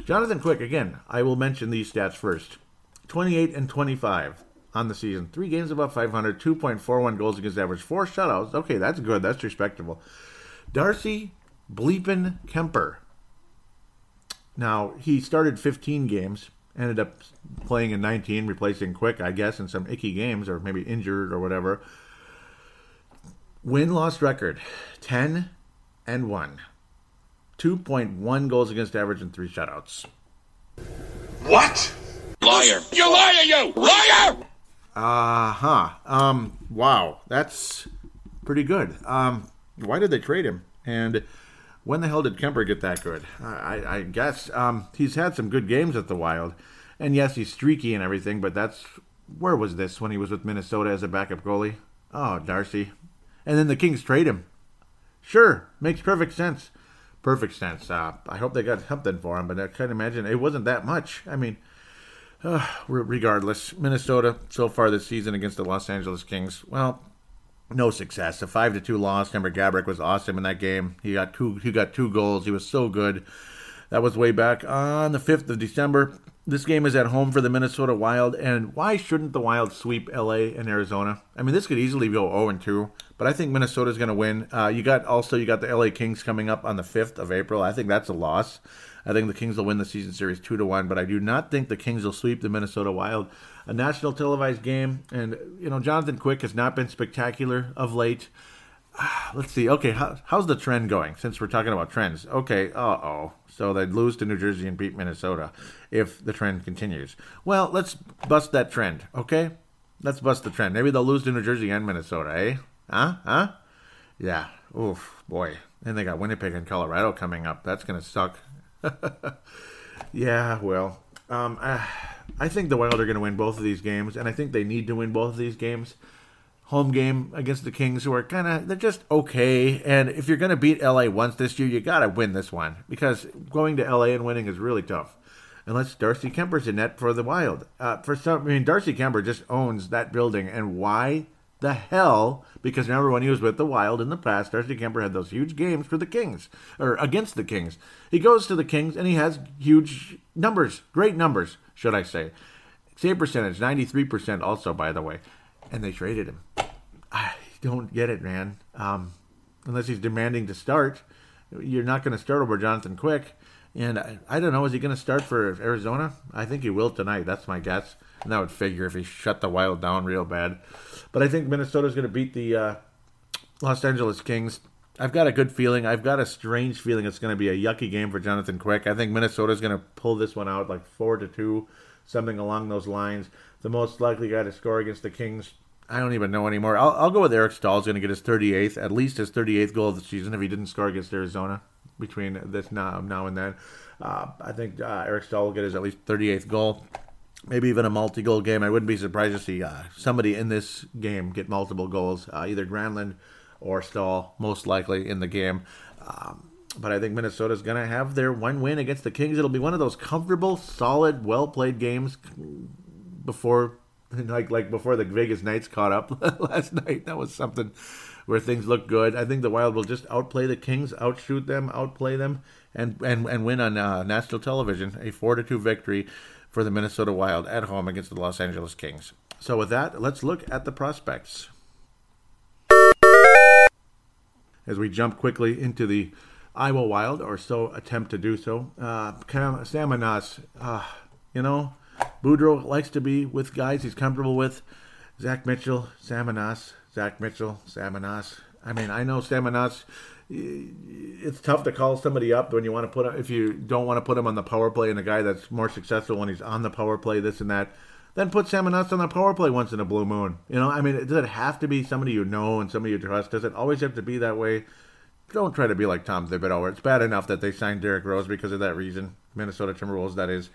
S1: Jonathan Quick, again, I will mention these stats first 28 and 25 on the season. Three games above 500, 2.41 goals against average, four shutouts. Okay, that's good. That's respectable. Darcy Bleepin Kuemper. Now, he started 15 games, ended up playing in 19, replacing Quick, I guess, in some icky games or maybe injured or whatever. Win loss record 10 and 1. 2.1 goals against average and 3 shutouts.
S2: What? Liar. You liar, you! Liar!
S1: Uh huh. Um, wow. That's pretty good. Um, why did they trade him? And when the hell did Kuemper get that good? I, I guess um, he's had some good games at the Wild. And yes, he's streaky and everything, but that's. Where was this when he was with Minnesota as a backup goalie? Oh, Darcy and then the Kings trade him. Sure, makes perfect sense. Perfect sense. Uh, I hope they got something for him, but I can't imagine it wasn't that much. I mean, uh, regardless, Minnesota so far this season against the Los Angeles Kings, well, no success. A five to two loss. Remember, Gaborik was awesome in that game. He got two. He got two goals. He was so good. That was way back on the fifth of December. This game is at home for the Minnesota Wild, and why shouldn't the Wild sweep LA and Arizona? I mean, this could easily go 0 2, but I think Minnesota's going to win. Uh, you got also you got the LA Kings coming up on the 5th of April. I think that's a loss. I think the Kings will win the season series 2 to 1, but I do not think the Kings will sweep the Minnesota Wild. A national televised game, and you know Jonathan Quick has not been spectacular of late. (sighs) let's see. Okay, how, how's the trend going? Since we're talking about trends, okay. Uh oh. So they'd lose to New Jersey and beat Minnesota if the trend continues. Well, let's bust that trend. Okay, let's bust the trend. Maybe they'll lose to New Jersey and Minnesota. Eh? Huh? Huh? Yeah. Oof, boy. And they got Winnipeg and Colorado coming up. That's gonna suck. (laughs) yeah. Well, um, I, (sighs) I think the Wild are going to win both of these games, and I think they need to win both of these games home game against the Kings, who are kind of they're just okay. And if you're going to beat LA once this year, you got to win this one because going to LA and winning is really tough. Unless Darcy Kuemper's in net for the Wild. Uh, for some, I mean, Darcy Kuemper just owns that building, and why the hell? Because remember when he was with the Wild in the past, Darcy Kuemper had those huge games for the Kings or against the Kings. He goes to the Kings and he has huge numbers, great numbers, should I say? Save percentage, ninety three percent, also by the way and they traded him. I don't get it, man. Um, unless he's demanding to start, you're not going to start over Jonathan Quick. And I, I don't know, is he going to start for Arizona? I think he will tonight. That's my guess. And that would figure if he shut the Wild down real bad. But I think Minnesota's going to beat the uh, Los Angeles Kings. I've got a good feeling. I've got a strange feeling it's going to be a yucky game for Jonathan Quick. I think Minnesota's going to pull this one out like four to two, something along those lines. The most likely guy to score against the Kings I don't even know anymore. I'll, I'll go with Eric Staal. He's going to get his 38th, at least his 38th goal of the season if he didn't score against Arizona between this now now and then. Uh, I think uh, Eric Staal will get his at least 38th goal, maybe even a multi-goal game. I wouldn't be surprised to see uh, somebody in this game get multiple goals, uh, either Granlund or Staal, most likely in the game. Um, but I think Minnesota's going to have their one win against the Kings. It'll be one of those comfortable, solid, well-played games before (laughs) like like before the Vegas Knights caught up (laughs) last night. That was something where things look good. I think the Wild will just outplay the Kings, outshoot them, outplay them, and and and win on uh, national television a four to two victory for the Minnesota Wild at home against the Los Angeles Kings. So with that, let's look at the prospects. As we jump quickly into the Iowa Wild, or so attempt to do so, uh, Sam Anas, uh, you know, Boudreau likes to be with guys he's comfortable with. Zach Mitchell, Sam Anas, Zach Mitchell, Sam Anas. I mean, I know Sam Anas. Eh, it's tough to call somebody up when you want to put if you don't want to put him on the power play and a guy that's more successful when he's on the power play, this and that. Then put Sam Anas on the power play once in a blue moon. You know, I mean, does it have to be somebody you know and somebody you trust? Does it always have to be that way? Don't try to be like Tom Thibodeau. It's bad enough that they signed Derrick Rose because of that reason. Minnesota Timberwolves, that is.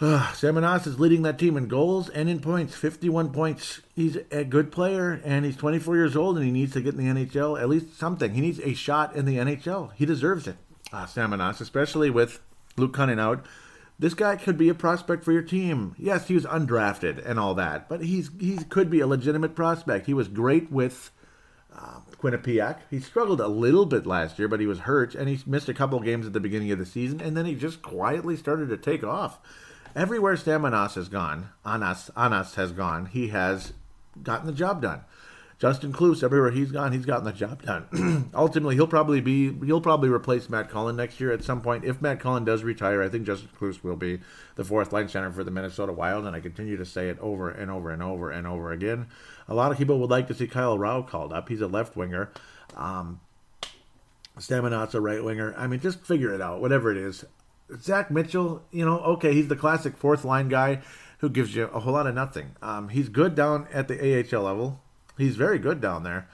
S1: (sighs) Sam Anas is leading that team in goals and in points, 51 points. He's a good player, and he's 24 years old, and he needs to get in the NHL, at least something. He needs a shot in the NHL. He deserves it. (sighs) Uh, especially with Luke Kunin out. This guy could be a prospect for your team. Yes, he was undrafted and all that, but he's he could be a legitimate prospect. He was great with uh, Quinnipiac. He struggled a little bit last year, but he was hurt, and he missed a couple games at the beginning of the season, and then he just quietly started to take off everywhere Sam has gone, Anas, Anas has gone, he has gotten the job done. Justin Kloos, everywhere he's gone, he's gotten the job done. (clears throat) Ultimately, he'll probably be he'll probably replace Matt Cullen next year at some point. If Matt Cullen does retire, I think Justin Kloos will be the fourth line center for the Minnesota Wild, and I continue to say it over and over and over and over again. A lot of people would like to see Kyle Rau called up. He's a left winger. Um, Staminat's a right winger. I mean, just figure it out. Whatever it is, Zach Mitchell, you know, okay, he's the classic fourth line guy who gives you a whole lot of nothing. Um, he's good down at the AHL level. He's very good down there.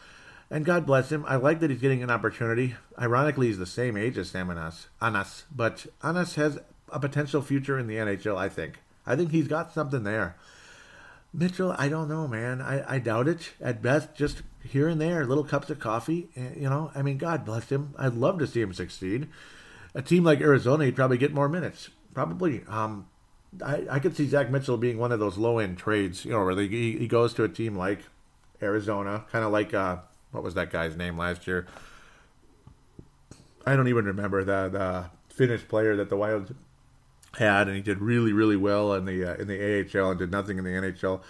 S1: And God bless him. I like that he's getting an opportunity. Ironically, he's the same age as Sam Anas, Anas but Anas has a potential future in the NHL, I think. I think he's got something there. Mitchell, I don't know, man. I, I doubt it. At best, just here and there, little cups of coffee. Eh, you know, I mean, God bless him. I'd love to see him succeed a team like Arizona, he'd probably get more minutes. Probably. Um, I, I could see Zach Mitchell being one of those low end trades, you know, where he, he goes to a team like Arizona, kind of like uh, what was that guy's name last year? I don't even remember the the Finnish player that the Wild had, and he did really really well in the uh, in the AHL and did nothing in the NHL.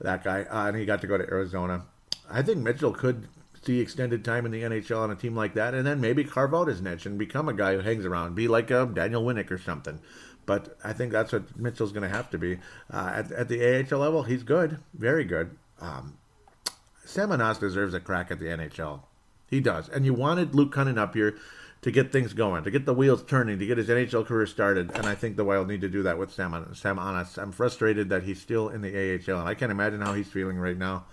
S1: That guy, uh, and he got to go to Arizona. I think Mitchell could see extended time in the NHL on a team like that, and then maybe carve out his niche and become a guy who hangs around, be like a Daniel Winnik or something. But I think that's what Mitchell's going to have to be. Uh, at, at, the AHL level, he's good, very good. Um, Sam Anas deserves a crack at the NHL. He does. And you wanted Luke Kunin up here to get things going, to get the wheels turning, to get his NHL career started. And I think the Wild need to do that with Sam, Sam. I'm frustrated that he's still in the AHL, and I can't imagine how he's feeling right now.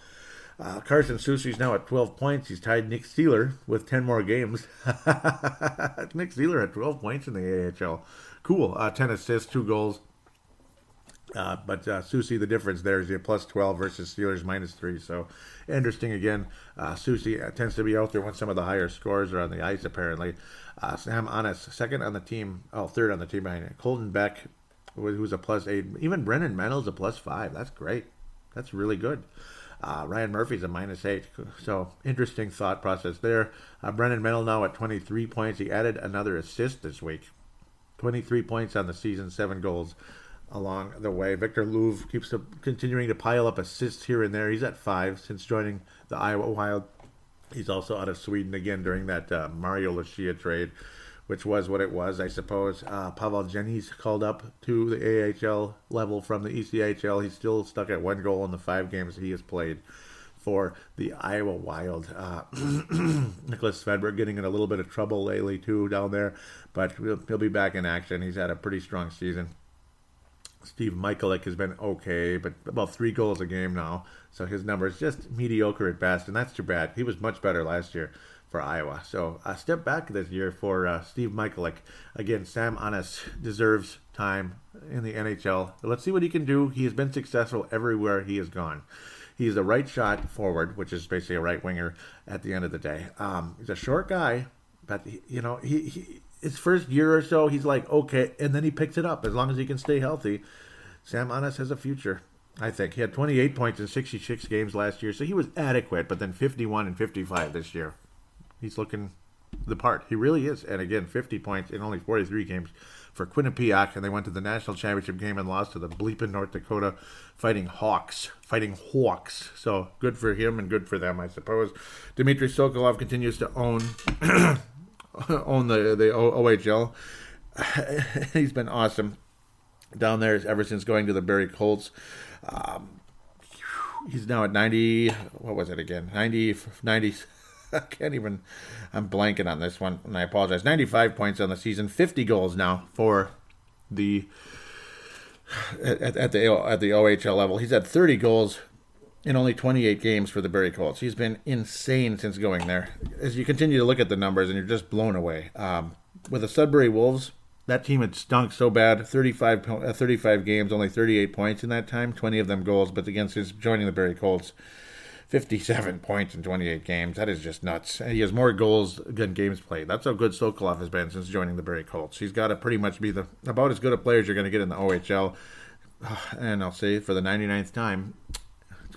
S1: Uh, Carson Soucy's now at 12 points. He's tied Nick Seeler with 10 more games. (laughs) Nick Seeler had 12 points in the AHL. Cool. Uh, 10 assists, 2 goals. Uh, but uh, Soucy, the difference there is a plus 12 versus Seeler's minus 3. So interesting again. Uh, Soucy uh, tends to be out there when some of the higher scores are on the ice, apparently. Uh, Sam Anas, second on the team, oh, third on the team behind. Colton Beck, who's a plus 8. Even Brennan Menell's a plus 5. That's great. That's really good. Uh, Ryan Murphy's a minus eight. So interesting thought process there. Uh, Brennan Menell now at 23 points. He added another assist this week. 23 points on the season, seven goals along the way. Victor Lööv keeps continuing to pile up assists here and there. He's at five since joining the Iowa Wild. He's also out of Sweden again during that uh, Mario Lucia trade, which was what it was, I suppose. Uh, Pavel Jenyš called up to the AHL level from the ECHL. He's still stuck at one goal in the five games he has played for the Iowa Wild. Uh, (clears throat) Niklas Svedberg getting in a little bit of trouble lately, too, down there, but he'll, he'll be back in action. He's had a pretty strong season. Steve Michalek has been okay, but about three goals a game now. So his numbers just mediocre at best, and that's too bad. He was much better last year for Iowa. So a step back this year for uh, Steve Michalek. Again, Sam Anas deserves time in the NHL. Let's see what he can do. He has been successful everywhere he has gone. He's a right shot forward, which is basically a right winger at the end of the day. Um, he's a short guy, but he, you know he, he his first year or so, he's like, okay, and then he picks it up as long as he can stay healthy. Sam Anas has a future, I think. He had 28 points in 66 games last year, so he was adequate, but then 51 and 55 this year. He's looking the part. He really is. And again, 50 points in only 43 games for Quinnipiac, and they went to the national championship game and lost to the bleeping North Dakota fighting Hawks. Fighting Hawks. So good for him and good for them, I suppose. Dmitry Sokolov continues to own (coughs) on the the OHL. (laughs) He's been awesome down there ever since going to the Barrie Colts. Um, he's now at 90. What was it again? 90. 90 (laughs) I can't even. I'm blanking on this one, and I apologize. 95 points on the season, 50 goals now for the at, at the at the OHL level. He's had 30 goals in only 28 games for the Barrie Colts. He's been insane since going there. As you continue to look at the numbers, and you're just blown away. Um, with the Sudbury Wolves, that team had stunk so bad. 35, uh, 35 games, only 38 points in that time, 20 of them goals. But against his joining the Barrie Colts, 57 (laughs) points in 28 games. That is just nuts. He has more goals than games played. That's how good Sokolov has been since joining the Barrie Colts. He's got to pretty much be the about as good a player as you're going to get in the OHL. (sighs) And I'll say for the 99th time,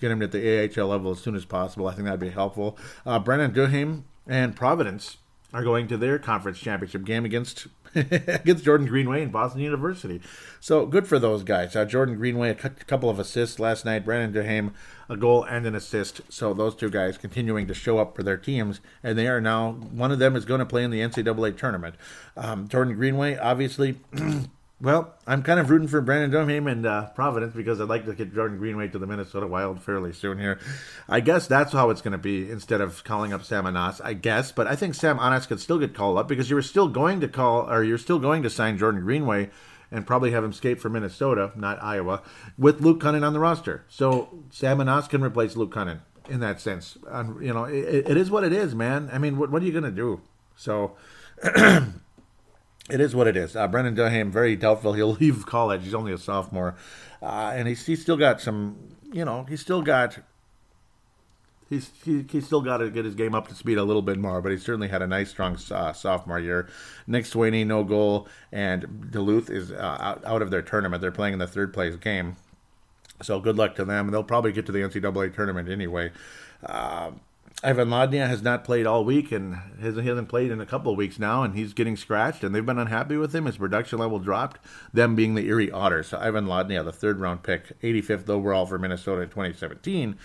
S1: get him at the AHL level as soon as possible. I think that'd be helpful. Uh, Brennan and Providence are going to their conference championship game against (laughs) against Jordan Greenway and Boston University. So good for those guys. Uh, Jordan Greenway, a couple of assists last night. Brandon Duhaime, a goal and an assist. So those two guys continuing to show up for their teams, and they are now one of them is going to play in the NCAA tournament. Um, Jordan Greenway, obviously. (clears throat) Well, I'm kind of rooting for Brandon Duhaime and uh, Providence because I'd like to get Jordan Greenway to the Minnesota Wild fairly soon here. I guess that's how it's going to be instead of calling up Sam Anas, I guess. But I think Sam Anas could still get called up because you were still going to call, or you're still going to sign Jordan Greenway and probably have him skate for Minnesota, not Iowa, with Luke Kunin on the roster. So Sam Anas can replace Luke Kunin in that sense. Um, you know, it, it is what it is, man. I mean, what, what are you going to do? So. (clears throat) it is what it is. Uh, Brandon Duhaime, very doubtful he'll (laughs) leave college. He's only a sophomore, uh, and he's he's still got some. You know, he's still got. He's he, he's still got to get his game up to speed a little bit more, but he certainly had a nice, strong uh, sophomore year. Nick Swaney, no goal, and Duluth is uh, out, out of their tournament. They're playing in the third place game, so good luck to them. They'll probably get to the NCAA tournament anyway. Uh, Ivan Lodnia has not played all week and has, he hasn't played in a couple of weeks now, and he's getting scratched, and they've been unhappy with him. His production level dropped, them being the Erie Otters. So Ivan Lodnia, the third round pick, 85th overall for Minnesota in 2017,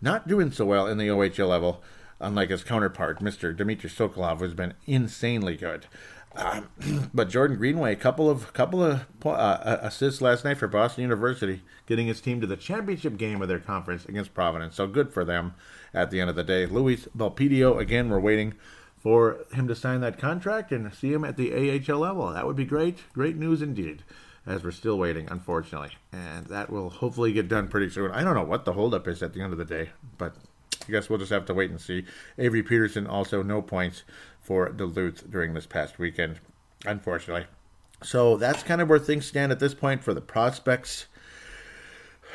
S1: not doing so well in the OHL level, unlike his counterpart, Mr. Dmitry Sokolov, who's been insanely good. Um, (clears throat) but Jordan Greenway, a couple of couple of uh, assists last night for Boston University, getting his team to the championship game of their conference against Providence. So good for them. At the end of the day, Louie Belpedio again. We're waiting for him to sign that contract and see him at the AHL level. That would be great. Great news indeed. As we're still waiting, unfortunately, and that will hopefully get done pretty soon. I don't know what the holdup is at the end of the day, but I guess we'll just have to wait and see. Avery Peterson also no points for Duluth during this past weekend, unfortunately. So that's kind of where things stand at this point for the prospects.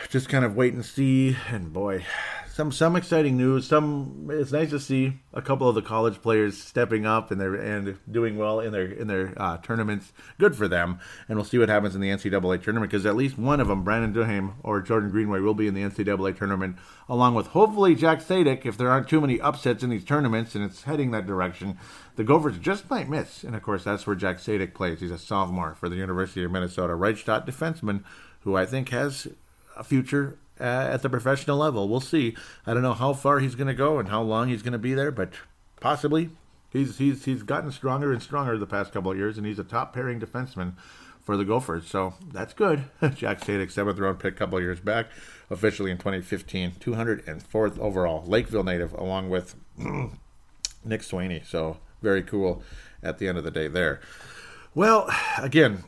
S1: Just kind of wait and see. And boy, some some exciting news. Some it's nice to see a couple of the college players stepping up and they're and doing well in their in their uh, tournaments. Good for them. And we'll see what happens in the NCAA tournament because at least one of them, Brandon Duhaime or Jordan Greenway, will be in the NCAA tournament along with hopefully Jack Sadek. If there aren't too many upsets in these tournaments and it's heading that direction, the Gophers just might miss. And of course, that's where Jack Sadek plays. He's a sophomore for the University of Minnesota, right shot defenseman, who I think has future uh, at the professional level. We'll see. I don't know how far he's going to go and how long he's going to be there, but possibly. He's he's he's gotten stronger and stronger the past couple of years, and he's a top pairing defenseman for the Gophers. So that's good. (laughs) Jack Sadek, seventh round pick a couple of years back, officially in 2015, 204th overall, Lakeville native, along with (clears throat) Nick Swaney. So very cool at the end of the day there. Well, again,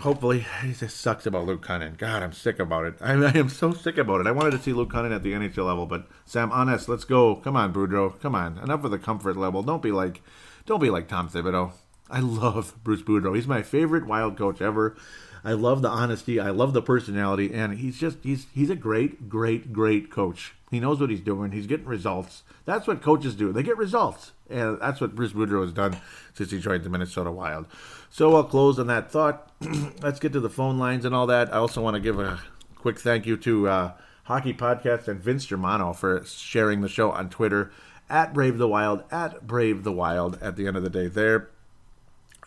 S1: hopefully (laughs) just sucks about Luke Kunin. God, I'm sick about it. I, I, am so sick about it. I wanted to see Luke Kunin at the NHL level, but Sam, Anas, let's go. Come on, Boudreau. Come on. Enough of the comfort level. Don't be like, don't be like Tom Thibodeau. I love Bruce Boudreau. He's my favorite wild coach ever. I love the honesty. I love the personality, and he's just he's he's a great, great, great coach. He knows what he's doing. He's getting results. That's what coaches do. They get results, and that's what Bruce Boudreau has done since he joined the Minnesota Wild. So I'll close on that thought. (clears throat) Let's get to the phone lines and all that. I also want to give a quick thank you to uh, Hockey Podcast and Vince Germano for sharing the show on Twitter at Brave the Wild, at Brave the Wild at the end of the day there.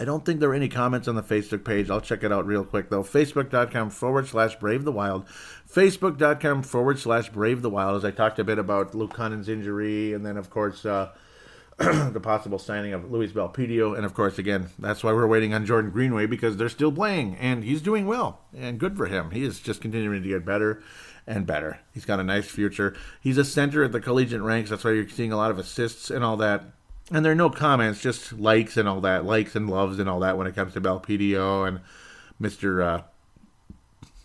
S1: I don't think there are any comments on the Facebook page. I'll check it out real quick though. Facebook.com forward slash Brave the Wild. Facebook.com forward slash Brave the Wild. As I talked a bit about Luke Kunin's injury, and then of course uh, (clears throat) the possible signing of Louie Belpedio. And of course, again, that's why we're waiting on Jordan Greenway because they're still playing and he's doing well and good for him. He is just continuing to get better and better. He's got a nice future. He's a center at the collegiate ranks. That's why you're seeing a lot of assists and all that. And there are no comments, just likes and all that, likes and loves and all that when it comes to Belpedio and Mr. Uh,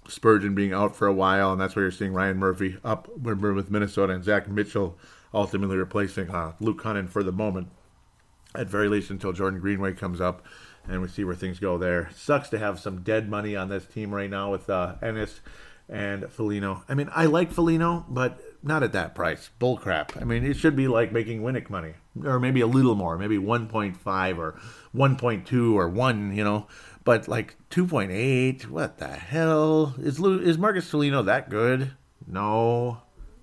S1: Spurgeon being out for a while. And that's why you're seeing Ryan Murphy up with Minnesota and Zach Mitchell ultimately replacing uh, Luke Kunin for the moment, at very least until Jordan Greenway comes up and we see where things go there. Sucks to have some dead money on this team right now with uh, Ennis and Foligno. I mean, I like Foligno, but not at that price. Bull crap. I mean, it should be like making Winnik money, or maybe a little more, maybe 1.5 or 1.2 or 1, you know. But like 2.8, what the hell? Is, is Marcus Foligno that good? No.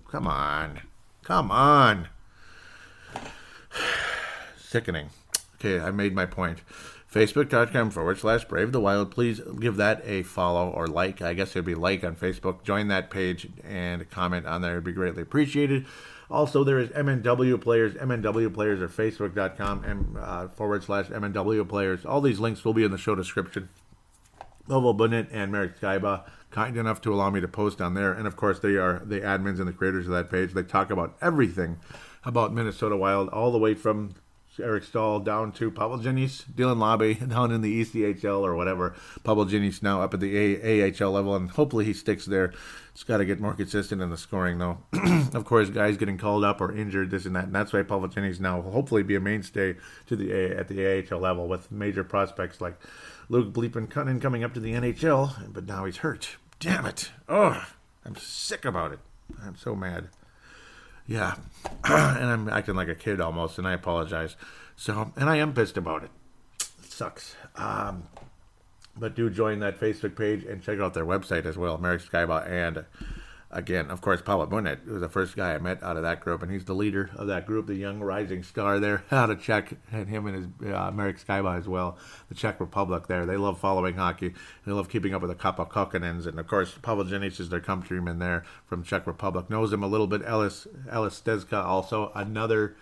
S1: Come on. Come on. (sighs) Sickening. Okay, I made my point. Facebook.com forward slash Brave the Wild. Please give that a follow or like. I guess it'd be like on Facebook. Join that page and comment on there. It'd be greatly appreciated. Also, there is MNW players. MNW players are Facebook.com and uh, forward slash MNW players. All these links will be in the show description. Lovo Bunnett and Marek Skyba kind enough to allow me to post on there. And of course, they are the admins and the creators of that page. They talk about everything about Minnesota Wild, all the way from Eric Staal down to Pavel Dylan Labe (laughs) down in the ECHL or whatever. Pavel now up at the A- AHL level, and hopefully he sticks there. It's got to get more consistent in the scoring, though. (clears throat) of course, guys getting called up or injured, this and that, and that's why Pavel now will hopefully be a mainstay to the A- at the AHL level with major prospects like Luke Bleepin Kunin coming up to the NHL, but now he's hurt. Damn it! Oh, I'm sick about it. I'm so mad. Yeah, (clears throat) and I'm acting like a kid almost, and I apologize. So, and I am pissed about it. It sucks. Um, but do join that Facebook page and check out their website as well, Marek Skyba and again, of course, Pavel Bunnett was the first guy I met out of that group, and he's the leader of that group, the young rising star there out of Czech, and him and his uh, Marek Skyba as well, the Czech Republic there. They love following hockey. They love keeping up with the Kaapo Kähkönens, and of course, Pavel Jenyš is their countryman there from Czech Republic. Knows him a little bit. Aleš Aleš Stezka also another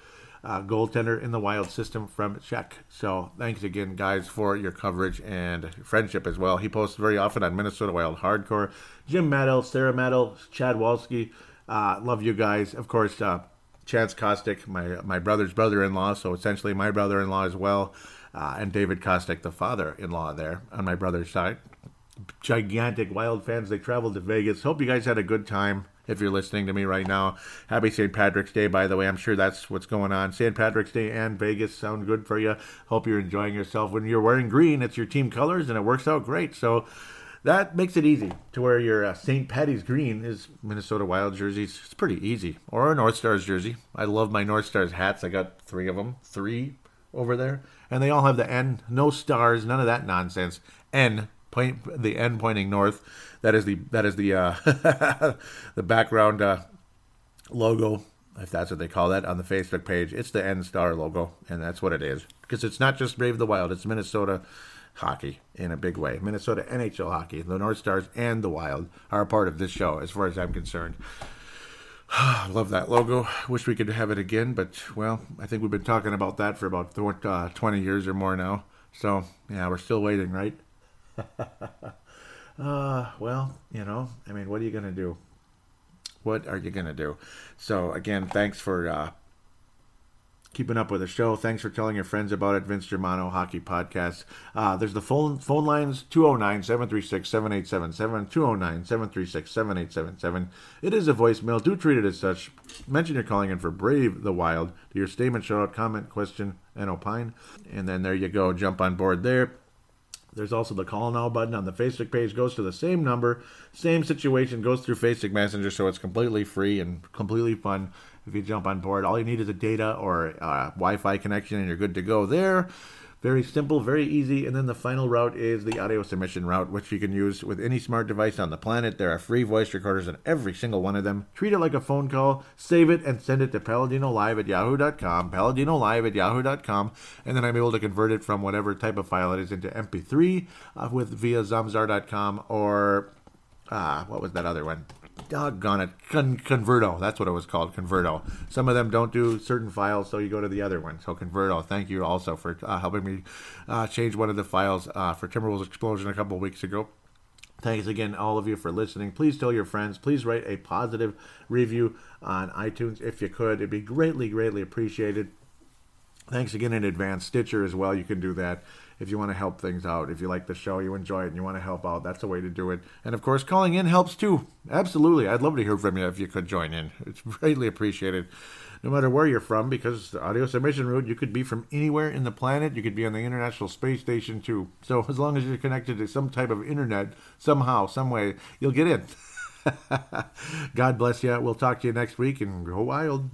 S1: uh, goaltender in the Wild system from Czech. So thanks again, guys, for your coverage and friendship as well. He posts very often on Minnesota Wild Hardcore. Jim Maddell, Sarah Maddell, Chad Walski. Uh, love you guys. Of course, uh, Chance Kostick, my my brother's brother-in-law, so essentially my brother-in-law as well, uh, and David Kostick, the father-in-law there on my brother's side. Gigantic Wild fans. They traveled to Vegas. Hope you guys had a good time if you're listening to me right now. Happy St. Patrick's Day, by the way. I'm sure that's what's going on. St. Patrick's Day and Vegas sound good for you. Hope you're enjoying yourself. When you're wearing green, it's your team colors, and it works out great. So that makes it easy to wear your uh, St. Patty's green is Minnesota Wild jerseys. It's pretty easy. Or a North Stars jersey. I love my North Stars hats. I got three of them. Three over there. And they all have the N. No stars. None of that nonsense. N. Point the end pointing north. That is the that is the uh, (laughs) the background uh, logo, if that's what they call that, on the Facebook page. It's the N Star logo, and that's what it is. Because it's not just Brave the Wild; it's Minnesota hockey in a big way. Minnesota NHL hockey. The North Stars and the Wild are a part of this show, as far as I'm concerned. (sighs) Love that logo. Wish we could have it again, but well, I think we've been talking about that for about uh, 20 years or more now. So yeah, we're still waiting, right? (laughs) uh, well, you know, I mean, what are you gonna do? What are you gonna do? So again, thanks for uh, keeping up with the show. Thanks for telling your friends about it. Vince Germano Hockey Podcast. Uh, there's the phone phone lines 209 736 7877. 209 736 7877. It is a voicemail. Do treat it as such. Mention you're calling in for Brave the Wild. Do your statement, shout out, comment, question, and opine. And then there you go. Jump on board there. There's also the call now button on the Facebook page. Goes to the same number, same situation. Goes through Facebook Messenger, so it's completely free and completely fun if you jump on board. All you need is a data or a Wi-Fi connection, and you're good to go there. Very simple, very easy. And then the final route is the audio submission route, which you can use with any smart device on the planet. There are free voice recorders in every single one of them. Treat it like a phone call, save it, and send it to paladinolive at yahoo.com, paladinolive at yahoo.com, and then I'm able to convert it from whatever type of file it is into MP3 uh, with via zamzar.com or uh, what was that other one? Doggone it, Con- Converto. That's what it was called, Converto. Some of them don't do certain files, so you go to the other one. So Converto. Thank you also for uh, helping me uh, change one of the files uh, for Timberwolves Explosion a couple weeks ago. Thanks again, all of you, for listening. Please tell your friends. Please write a positive review on iTunes if you could. It'd be greatly, greatly appreciated. Thanks again in advance. Stitcher as well, you can do that if you want to help things out. If you like the show, you enjoy it, and you want to help out, that's a way to do it. And of course, calling in helps too. Absolutely. I'd love to hear from you if you could join in. It's (laughs) greatly appreciated. No matter where you're from, because the audio submission route, you could be from anywhere in the planet. You could be on the International Space Station too. So as long as you're connected to some type of internet, somehow, some way, you'll get in. (laughs) God bless you. We'll talk to you next week and go wild.